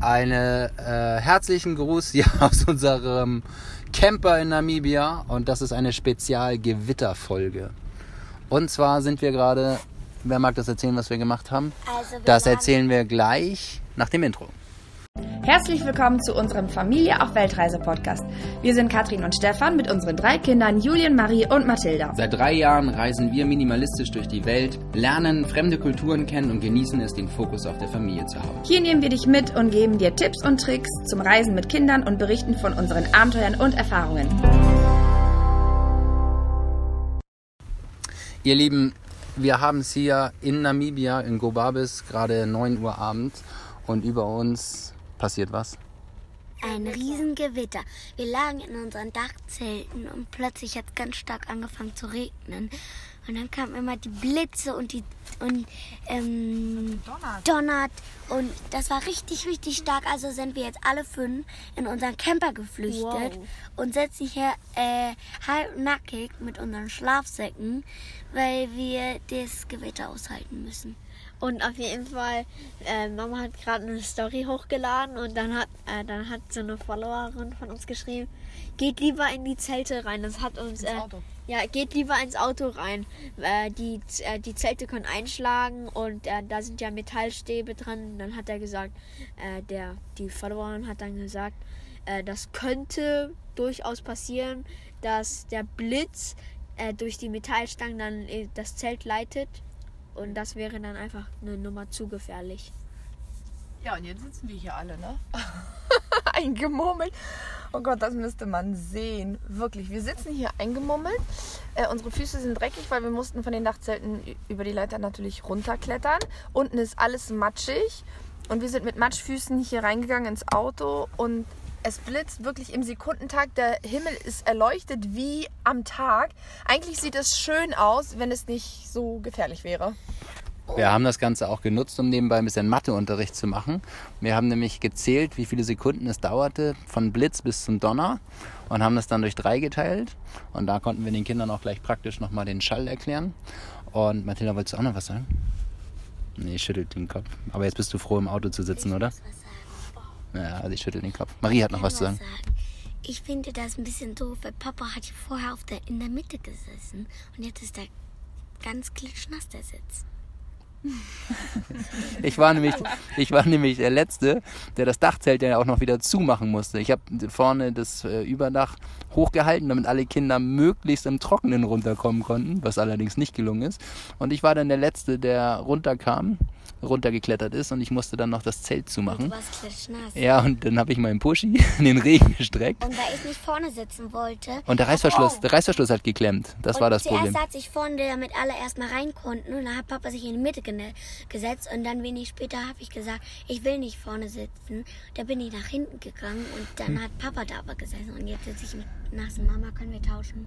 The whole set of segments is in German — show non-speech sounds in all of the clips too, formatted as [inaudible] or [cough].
einen äh, herzlichen Gruß hier [laughs] aus unserem Camper in Namibia und das ist eine Spezial-Gewitterfolge. Und zwar sind wir gerade, wer mag das erzählen, was wir gemacht haben? Also wir Das erzählen wir gleich nach dem Intro. Herzlich willkommen zu unserem Familie auf Weltreise Podcast. Wir sind Katrin und Stefan mit unseren drei Kindern Julien, Marie und Mathilda. Seit drei Jahren reisen wir minimalistisch durch die Welt, lernen fremde Kulturen kennen und genießen es, den Fokus auf der Familie zu haben. Hier nehmen wir dich mit und geben dir Tipps und Tricks zum Reisen mit Kindern und berichten von unseren Abenteuern und Erfahrungen. Ihr Lieben, wir haben es hier in Namibia, in Gobabis, gerade 9 Uhr abends und über uns passiert was. Ein Riesengewitter. Wir lagen in unseren Dachzelten und plötzlich hat es ganz stark angefangen zu regnen. Und dann kamen immer die Blitze und die und ähm, donnert. Und das war richtig, richtig stark. Also sind wir jetzt alle fünf in unseren Camper geflüchtet und sitzen hier äh, halbnackig mit unseren Schlafsäcken, weil wir das Gewitter aushalten müssen. Und auf jeden Fall, äh, Mama hat gerade eine Story hochgeladen und dann hat, äh, dann hat so eine Followerin von uns geschrieben, geht lieber in die Zelte rein. Das hat uns, äh, ja, geht lieber ins Auto rein. Äh, die, äh, die Zelte können einschlagen und äh, da sind ja Metallstäbe dran. Dann hat er gesagt, äh, der, die Followerin hat dann gesagt, das könnte durchaus passieren, dass der Blitz durch die Metallstangen dann das Zelt leitet. Und das wäre dann einfach eine Nummer zu gefährlich. Ja, und jetzt sitzen wir hier alle, ne? [laughs] eingemummelt. Oh Gott, das müsste man sehen. Wirklich, wir sitzen hier eingemummelt. Äh, unsere Füße sind dreckig, weil wir mussten von den Dachzelten über die Leiter natürlich runterklettern. Unten ist alles matschig. Und wir sind mit Matschfüßen hier reingegangen ins Auto und es blitzt wirklich im Sekundentakt. Der Himmel ist erleuchtet wie am Tag. Eigentlich sieht es schön aus, wenn es nicht so gefährlich wäre. Wir haben das Ganze auch genutzt, um nebenbei ein bisschen Matheunterricht zu machen. Wir haben nämlich gezählt, wie viele Sekunden es dauerte von Blitz bis zum Donner und haben das dann durch drei geteilt. Und da konnten wir den Kindern auch gleich praktisch nochmal den Schall erklären. Und Mathilda, wolltest du auch noch was sagen? Nee, schüttelt den Kopf. Aber jetzt bist du froh, im Auto zu sitzen, oder? Ja, also ich schüttel den Kopf. Marie hat noch was zu sagen. Ich finde das ein bisschen doof, weil Papa hat hier vorher auf der, in der Mitte gesessen und jetzt ist er ganz klitschnass, der Sitz. Ich war nämlich, ich war nämlich der Letzte, der das Dachzelt ja auch noch wieder zumachen musste. Ich habe vorne das äh, Überdach hochgehalten, damit alle Kinder möglichst im Trockenen runterkommen konnten, was allerdings nicht gelungen ist. Und ich war dann der Letzte, der runterkam, runtergeklettert ist und ich musste dann noch das Zelt Du zumachen. warst klitschnass. Ja, und dann habe ich meinen Pushy in den Regen gestreckt. Und weil ich nicht vorne sitzen wollte. Und der Reißverschluss, der Reißverschluss hat geklemmt. Das und war das zuerst Problem. saß ich vorne, damit alle erstmal rein konnten. Und dann hat Papa sich in die Mitte gesetzt. Und dann wenig später habe ich gesagt, ich will nicht vorne sitzen. Da bin ich nach hinten gegangen. Und dann hat Papa da aber gesessen. Und jetzt sitze ich mit nassen Mama. Können wir tauschen?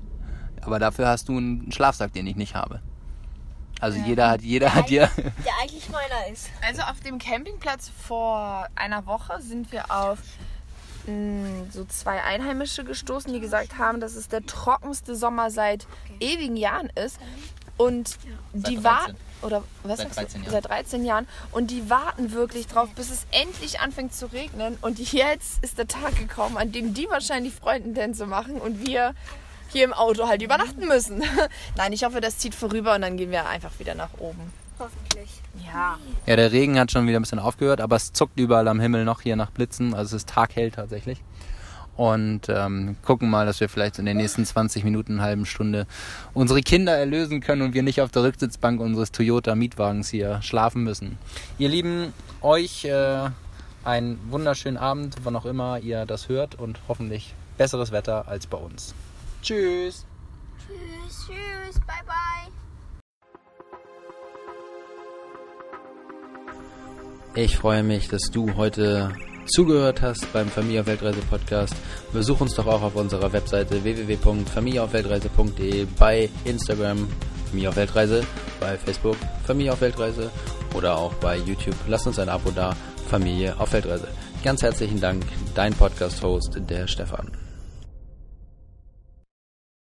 Aber dafür hast du einen Schlafsack, den ich nicht habe. Also jeder hat, jeder hat hier. Der eigentlich meiner ist. Also auf dem Campingplatz vor einer Woche sind wir auf mh, so zwei Einheimische gestoßen, die gesagt haben, dass es der trockenste Sommer seit ewigen Jahren ist. Und die 13. warten, oder was Seit sagst du? 13 Jahren. Seit 13 Jahren. Und die warten wirklich drauf, bis es endlich anfängt zu regnen. Und jetzt ist der Tag gekommen, an dem die wahrscheinlich Freudentänze machen und wir hier im Auto halt übernachten müssen. [laughs] Nein, ich hoffe, das zieht vorüber und dann gehen wir einfach wieder nach oben. Hoffentlich. Ja. Ja, der Regen hat schon wieder ein bisschen aufgehört, aber es zuckt überall am Himmel noch hier nach Blitzen. Also es ist taghell tatsächlich. Und ähm, gucken mal, dass wir vielleicht in den nächsten 20 Minuten, eine halben Stunde unsere Kinder erlösen können und wir nicht auf der Rücksitzbank unseres Toyota Mietwagens hier schlafen müssen. Ihr Lieben, euch äh, einen wunderschönen Abend, wann auch immer ihr das hört und hoffentlich besseres Wetter als bei uns. Tschüss! Tschüss, tschüss, bye, bye. Ich freue mich, dass du heute zugehört hast beim Familie auf Weltreise Podcast. Besuch uns doch auch auf unserer Webseite www.familieaufweltreise.de, bei Instagram Familie auf Weltreise, bei Facebook Familie auf Weltreise oder auch bei YouTube. Lass uns ein Abo da, Familie auf Weltreise. Ganz herzlichen Dank, dein Podcast-Host, der Stefan.